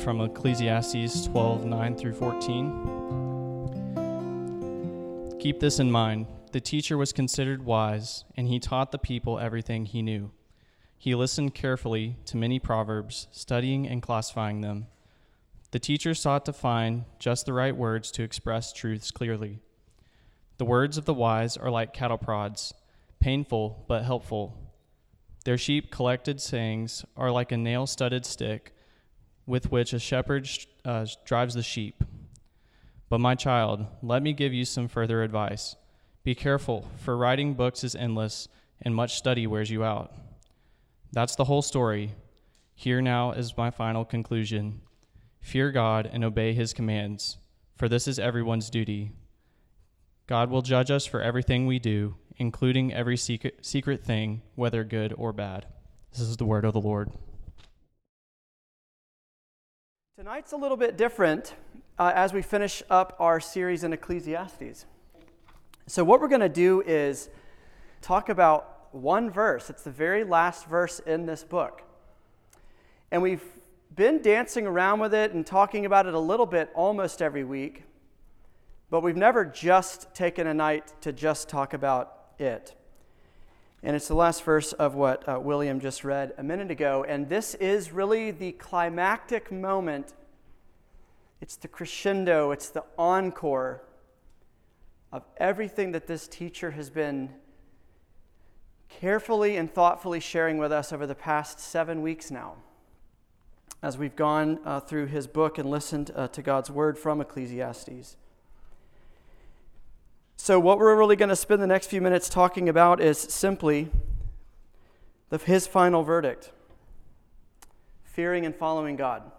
from Ecclesiastes 12 9 through 14. Keep this in mind the teacher was considered wise, and he taught the people everything he knew. He listened carefully to many proverbs, studying and classifying them. The teacher sought to find just the right words to express truths clearly. The words of the wise are like cattle prods, painful but helpful. Their sheep collected sayings are like a nail studded stick with which a shepherd uh, drives the sheep. But, my child, let me give you some further advice. Be careful, for writing books is endless, and much study wears you out. That's the whole story. Here now is my final conclusion Fear God and obey his commands, for this is everyone's duty. God will judge us for everything we do, including every secret, secret thing, whether good or bad. This is the word of the Lord. Tonight's a little bit different uh, as we finish up our series in Ecclesiastes. So, what we're going to do is talk about one verse. It's the very last verse in this book. And we've been dancing around with it and talking about it a little bit almost every week, but we've never just taken a night to just talk about it. And it's the last verse of what uh, William just read a minute ago. And this is really the climactic moment. It's the crescendo, it's the encore of everything that this teacher has been carefully and thoughtfully sharing with us over the past seven weeks now. As we've gone uh, through his book and listened uh, to God's word from Ecclesiastes. So, what we're really going to spend the next few minutes talking about is simply the, his final verdict fearing and following God.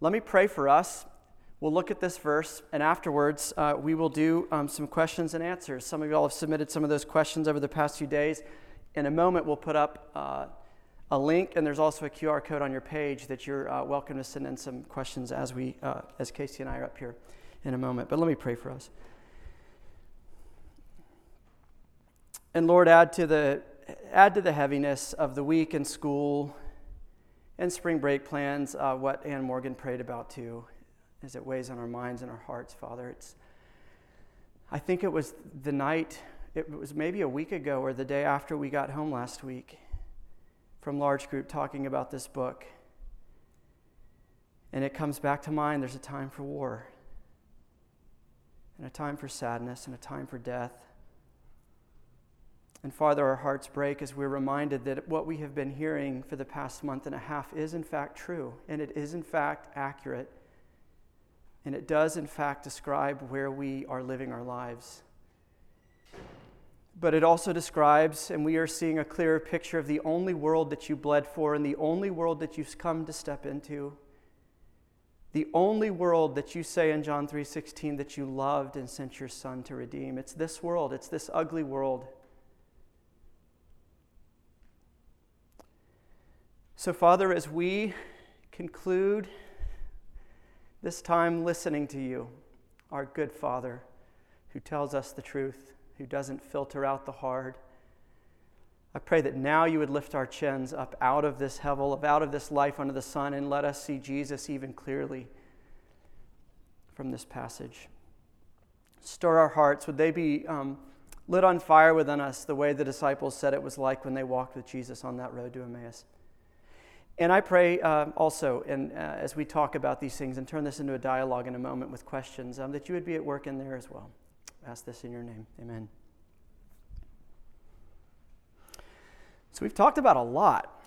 Let me pray for us We'll look at this verse, and afterwards, uh, we will do um, some questions and answers. Some of you all have submitted some of those questions over the past few days. In a moment, we'll put up uh, a link, and there's also a QR code on your page that you're uh, welcome to send in some questions as we, uh, as Casey and I are up here in a moment. But let me pray for us. And Lord, add to the add to the heaviness of the week in school and spring break plans uh, what Ann Morgan prayed about too as it weighs on our minds and our hearts, Father. It's, I think it was the night, it was maybe a week ago or the day after we got home last week from large group talking about this book. And it comes back to mind there's a time for war, and a time for sadness, and a time for death. And Father, our hearts break as we're reminded that what we have been hearing for the past month and a half is in fact true, and it is in fact accurate. And it does, in fact, describe where we are living our lives. But it also describes, and we are seeing a clearer picture of the only world that you bled for and the only world that you've come to step into. The only world that you say in John 3:16 that you loved and sent your son to redeem. It's this world, it's this ugly world. So Father, as we conclude this time listening to you, our good Father, who tells us the truth, who doesn't filter out the hard. I pray that now you would lift our chins up out of this hevel, out of this life under the sun, and let us see Jesus even clearly from this passage. Stir our hearts. Would they be um, lit on fire within us the way the disciples said it was like when they walked with Jesus on that road to Emmaus? And I pray uh, also, and uh, as we talk about these things and turn this into a dialogue in a moment with questions, um, that you would be at work in there as well. I ask this in your name. Amen. So we've talked about a lot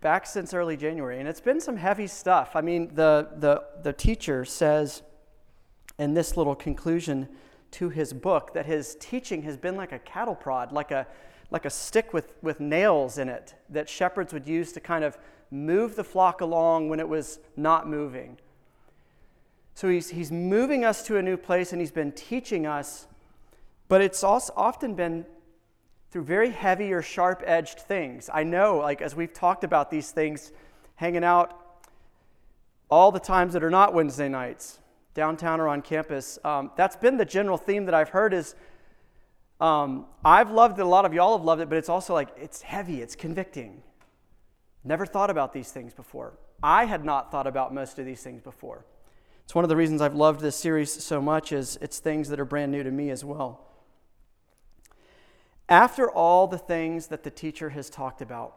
back since early January, and it's been some heavy stuff. I mean, the, the, the teacher says in this little conclusion to his book that his teaching has been like a cattle prod, like a like a stick with, with nails in it that shepherds would use to kind of move the flock along when it was not moving. So he's, he's moving us to a new place and he's been teaching us, but it's also often been through very heavy or sharp edged things. I know, like, as we've talked about these things, hanging out all the times that are not Wednesday nights, downtown or on campus, um, that's been the general theme that I've heard is um, I've loved it, a lot of y'all have loved it, but it's also like, it's heavy, it's convicting. Never thought about these things before. I had not thought about most of these things before. It's one of the reasons I've loved this series so much is it's things that are brand new to me as well. After all the things that the teacher has talked about,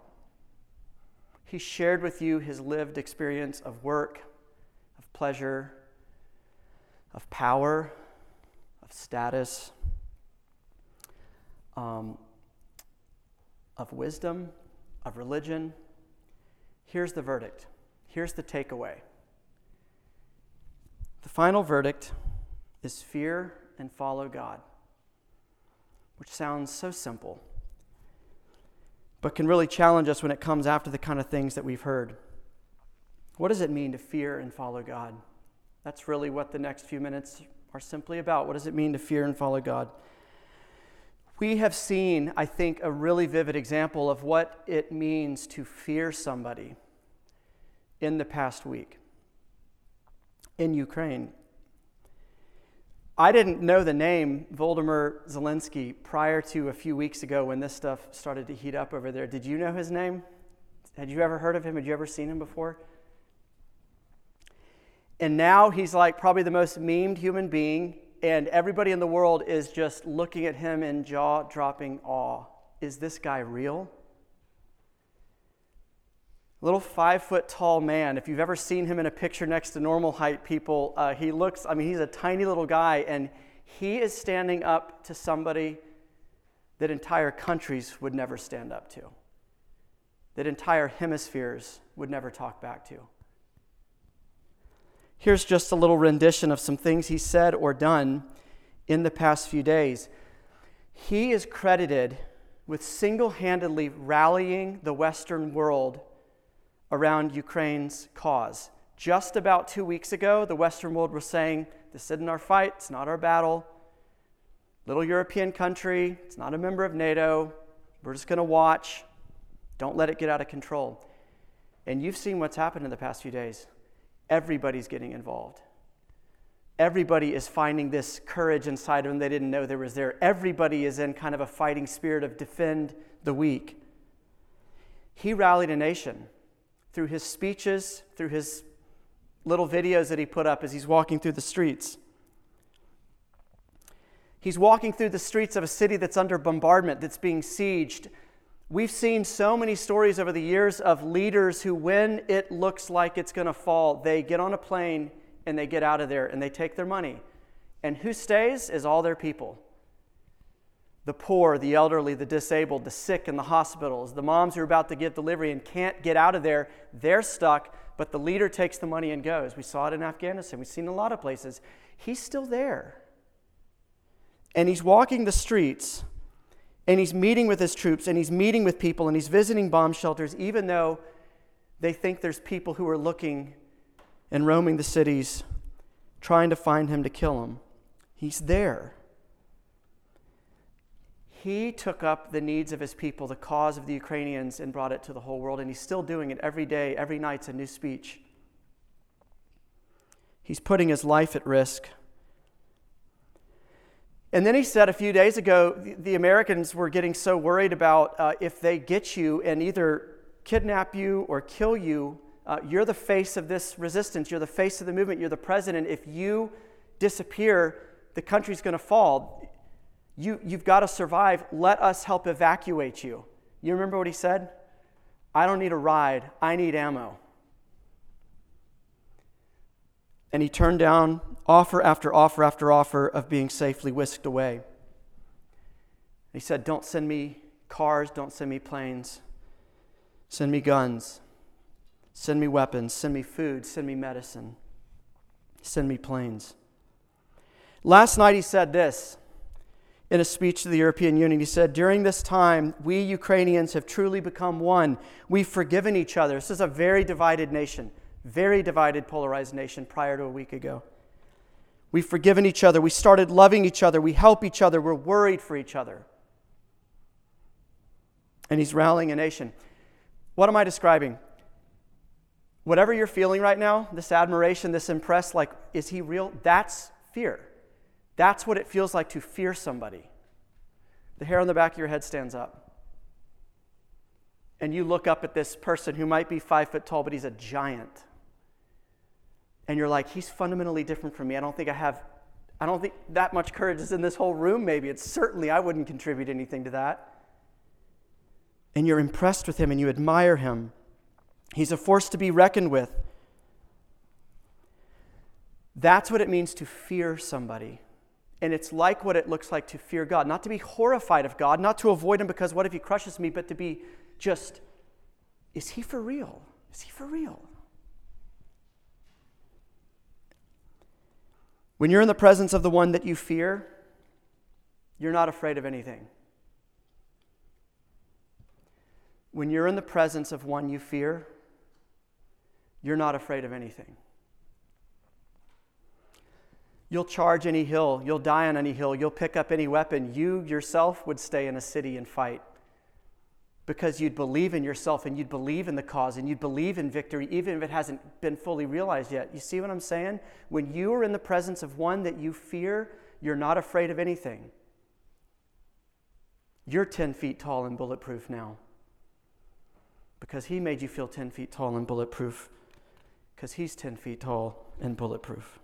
he shared with you his lived experience of work, of pleasure, of power, of status, um, of wisdom, of religion. Here's the verdict. Here's the takeaway. The final verdict is fear and follow God, which sounds so simple, but can really challenge us when it comes after the kind of things that we've heard. What does it mean to fear and follow God? That's really what the next few minutes are simply about. What does it mean to fear and follow God? We have seen, I think, a really vivid example of what it means to fear somebody in the past week in Ukraine. I didn't know the name Volodymyr Zelensky prior to a few weeks ago when this stuff started to heat up over there. Did you know his name? Had you ever heard of him? Had you ever seen him before? And now he's like probably the most memed human being, and everybody in the world is just looking at him in jaw dropping awe. Is this guy real? Little five foot tall man. If you've ever seen him in a picture next to normal height people, uh, he looks, I mean, he's a tiny little guy, and he is standing up to somebody that entire countries would never stand up to, that entire hemispheres would never talk back to. Here's just a little rendition of some things he said or done in the past few days. He is credited with single handedly rallying the Western world around Ukraine's cause. Just about two weeks ago, the Western world was saying, This isn't our fight, it's not our battle. Little European country, it's not a member of NATO. We're just going to watch. Don't let it get out of control. And you've seen what's happened in the past few days everybody's getting involved. Everybody is finding this courage inside of them they didn't know there was there. Everybody is in kind of a fighting spirit of defend the weak. He rallied a nation through his speeches, through his little videos that he put up as he's walking through the streets. He's walking through the streets of a city that's under bombardment, that's being sieged. We've seen so many stories over the years of leaders who, when it looks like it's going to fall, they get on a plane and they get out of there and they take their money. And who stays is all their people the poor, the elderly, the disabled, the sick in the hospitals, the moms who are about to give delivery and can't get out of there. They're stuck, but the leader takes the money and goes. We saw it in Afghanistan, we've seen a lot of places. He's still there. And he's walking the streets and he's meeting with his troops and he's meeting with people and he's visiting bomb shelters, even though they think there's people who are looking and roaming the cities trying to find him to kill him. He's there. He took up the needs of his people, the cause of the Ukrainians, and brought it to the whole world. And he's still doing it every day, every night's a new speech. He's putting his life at risk. And then he said a few days ago the, Americans were getting so worried about uh, if they get you and either kidnap you or kill you, uh, you're the face of this resistance, you're the face of the movement, you're the president. If you disappear, the country's going to fall. You, you've got to survive. Let us help evacuate you. You remember what he said? I don't need a ride, I need ammo. And he turned down offer after offer after offer of being safely whisked away. He said, Don't send me cars, don't send me planes, send me guns, send me weapons, send me food, send me medicine, send me planes. Last night he said this in a speech to the European Union. He said, During this time, we Ukrainians have truly become one. We've forgiven each other. This is a very divided nation, very divided, polarized nation prior to a week ago. We've forgiven each other. We started loving each other. We help each other. We're worried for each other. And he's rallying a nation. What am I describing? Whatever you're feeling right now, this admiration, this impress, like, is he real? That's fear. That's what it feels like to fear somebody. The hair on the back of your head stands up. and you look up at this person who might be five foot tall, but he's a giant. And you're like, he's fundamentally different from me. I don't think I have, I don't think that much courage is in this whole room, maybe. It's certainly, I wouldn't contribute anything to that. And you're impressed with him and you admire him. He's a force to be reckoned with. That's what it means to fear somebody. And it's like what it looks like to fear God. Not to be horrified of God, not to avoid Him because what if He crushes me, but to be just, is He for real? Is He for real? When you're in the presence of the one that you fear, you're not afraid of anything. When you're in the presence of one you fear, you're not afraid of anything. You'll charge any hill, you'll die on any hill, you'll pick up any weapon. You yourself would stay in a city and fight because you'd believe in yourself and you'd believe in the cause and you'd believe in victory, even if it hasn't been fully realized yet. You see what I'm saying? When you are in the presence of one that you fear, you're not afraid of anything. You're 10 feet tall and bulletproof now because he made you feel 10 feet tall and bulletproof because he's 10 feet tall and bulletproof.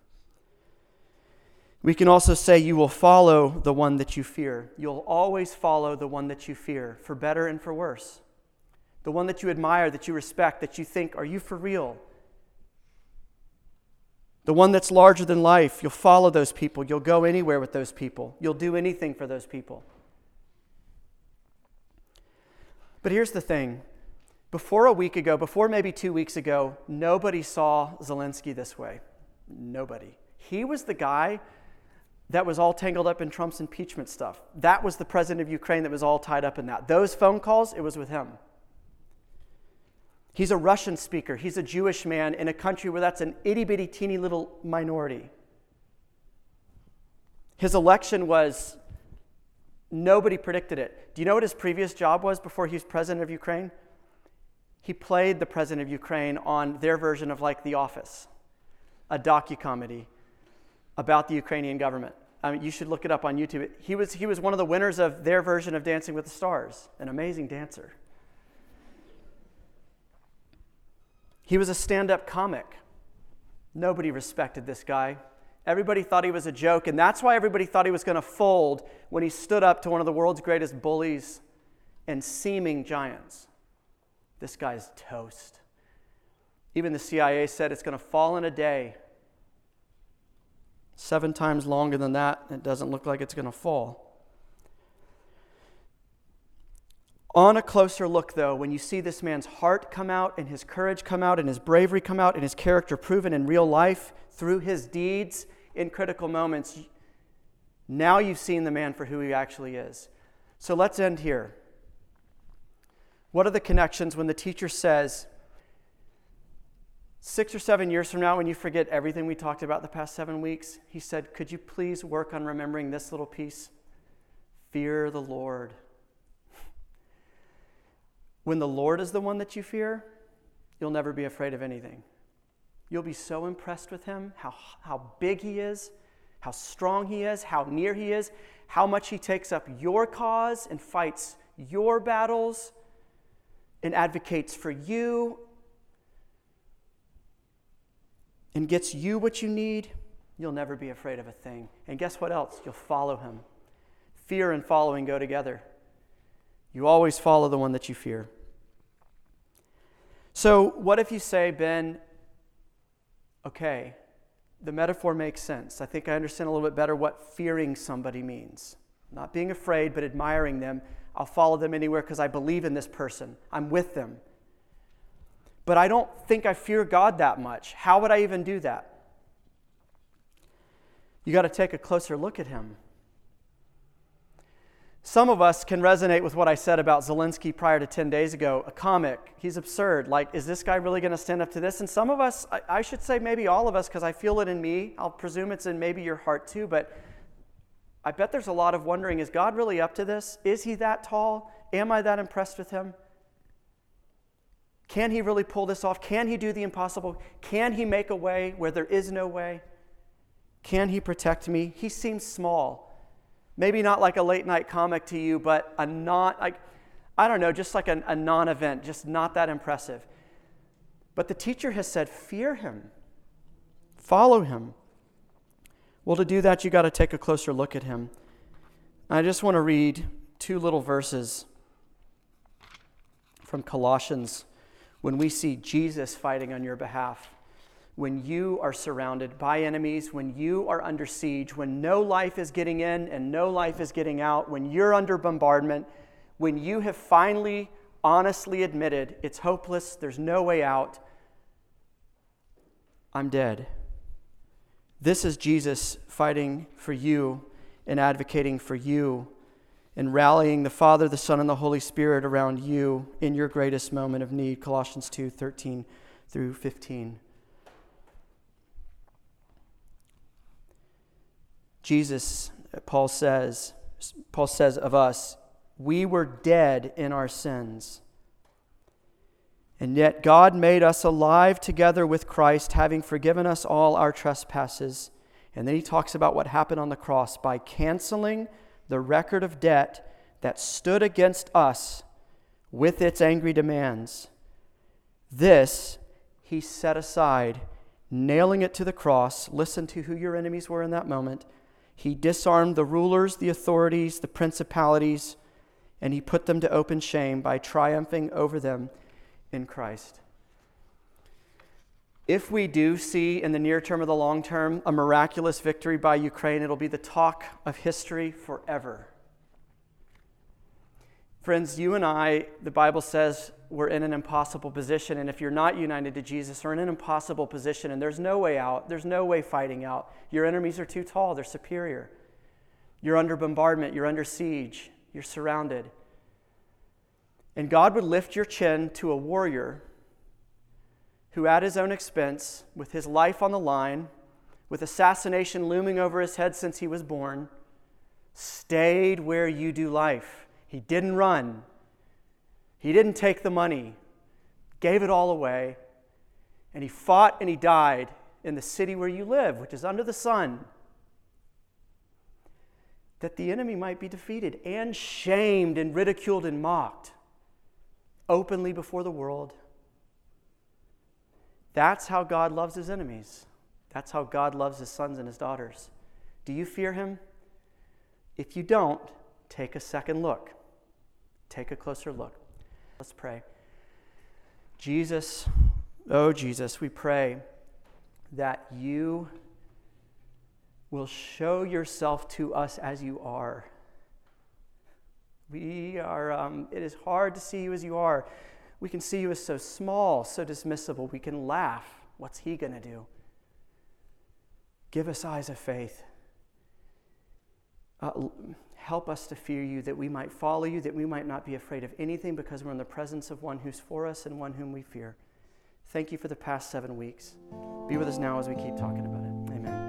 We can also say you will follow the one that you fear. You'll always follow the one that you fear, for better and for worse. The one that you admire, that you respect, that you think, are you for real? The one that's larger than life. You'll follow those people. You'll go anywhere with those people. You'll do anything for those people. But here's the thing before a week ago, before maybe two weeks ago, nobody saw Zelensky this way. Nobody. He was the guy that was all tangled up in Trump's impeachment stuff. That was the president of Ukraine that was all tied up in that. Those phone calls, it was with him. He's a Russian speaker. He's a Jewish man in a country where that's an itty bitty, teeny little minority. His election was, nobody predicted it. Do you know what his previous job was before he was president of Ukraine? He played the president of Ukraine on their version of like The Office, a docu comedy about the Ukrainian government. Mean, you should look it up on YouTube. He was, he was one of the winners of their version of Dancing with the Stars, an amazing dancer. He was a stand up comic. Nobody respected this guy. Everybody thought he was a joke, and that's why everybody thought he was going to fold when he stood up to one of the world's greatest bullies and seeming giants. This guy's toast. Even the CIA said it's going to fall in a day seven times longer than that. It doesn't look like it's going to fall. On a closer look, though, when you see this man's heart come out and his courage come out and his bravery come out and his character proven in real life through his deeds in critical moments, now you've seen the man for who he actually is. So let's end here. What are the connections when the teacher says, Six or seven years from now, when you forget everything we talked about the past seven weeks, he said, Could you please work on remembering this little piece? Fear the Lord. When the Lord is the one that you fear, you'll never be afraid of anything. You'll be so impressed with him, how, how big he is, how strong he is, how near he is, how much he takes up your cause and fights your battles and advocates for you and gets you what you need, you'll never be afraid of a thing. And guess what else? You'll follow him. Fear and following go together. You always follow the one that you fear. So, what if you say, Ben, okay, the metaphor makes sense. I think I understand a little bit better what fearing somebody means. Not being afraid, but admiring them. I'll follow them anywhere because I believe in this person. I'm with them but I don't think I fear God that much. How would I even do that? You got to take a closer look at him. Some of us can resonate with what I said about Zelensky prior to 10 days ago. A comic, he's absurd. Like, is this guy really going to stand up to this? And some of us, I, I should say maybe all of us, because I feel it in me. I'll presume it's in maybe your heart too, but I bet there's a lot of wondering is God really up to this? Is he that tall? Am I that impressed with him? Can he really pull this off? Can he do the impossible? Can he make a way where there is no way? Can he protect me? He seems small. Maybe not like a late night comic to you, but a not like I don't know, just like a, a non event, just not that impressive. But the teacher has said, Fear him, follow him. Well, to do that, you got to take a closer look at him. I just want to read two little verses from Colossians when we see Jesus fighting on your behalf, when you are surrounded by enemies, when you are under siege, when no life is getting in and no life is getting out, when you're under bombardment, when you have finally honestly admitted it's hopeless, there's no way out, I'm dead. This is Jesus fighting for you and advocating for you and rallying the Father, the Son, and the Holy Spirit around you in your greatest moment of need. Colossians 2 13 through 15. Jesus, Paul says, Paul says of us, we were dead in our sins. And yet God made us alive together with Christ, having forgiven us all our trespasses. And then he talks about what happened on the cross by canceling the record of debt that stood against us with its angry demands. This he set aside, nailing it to the cross. Listen to who your enemies were in that moment. He disarmed the rulers, the authorities, the principalities, and he put them to open shame by triumphing over them in Christ. If we do see in the near term or the long term a miraculous victory by Ukraine, it'll be the talk of history forever. Friends, you and I, the Bible says we're in an impossible position. And if you're not united to Jesus, we're in an impossible position and there's no way out. There's no way fighting out. Your enemies are too tall, they're superior. You're under bombardment, you're under siege, you're surrounded. And God would lift your chin to a warrior who, at his own expense, with his life on the line, with assassination looming over his head since he was born, stayed where you do life. He didn't run, he didn't take the money, gave it all away, and he fought and he died in the city where you live, which is under the sun. That the enemy might be defeated and shamed and ridiculed and mocked openly before the world that's how God loves his enemies. That's how God loves his sons and his daughters. Do you fear him? If you don't, take a second look. Take a closer look. Let's pray. Jesus, oh Jesus, we pray that you will show yourself to us as you are. We are, um, it is hard to see you as you are. We can see you as so small, so dismissible. We can laugh. What's he going to do? Give us eyes of faith. Uh, help us to fear you, that we might follow you, that we might not be afraid of anything because we're in the presence of one who's for us and one whom we fear. Thank you for the past seven weeks. Be with us now as we keep talking about it. Amen.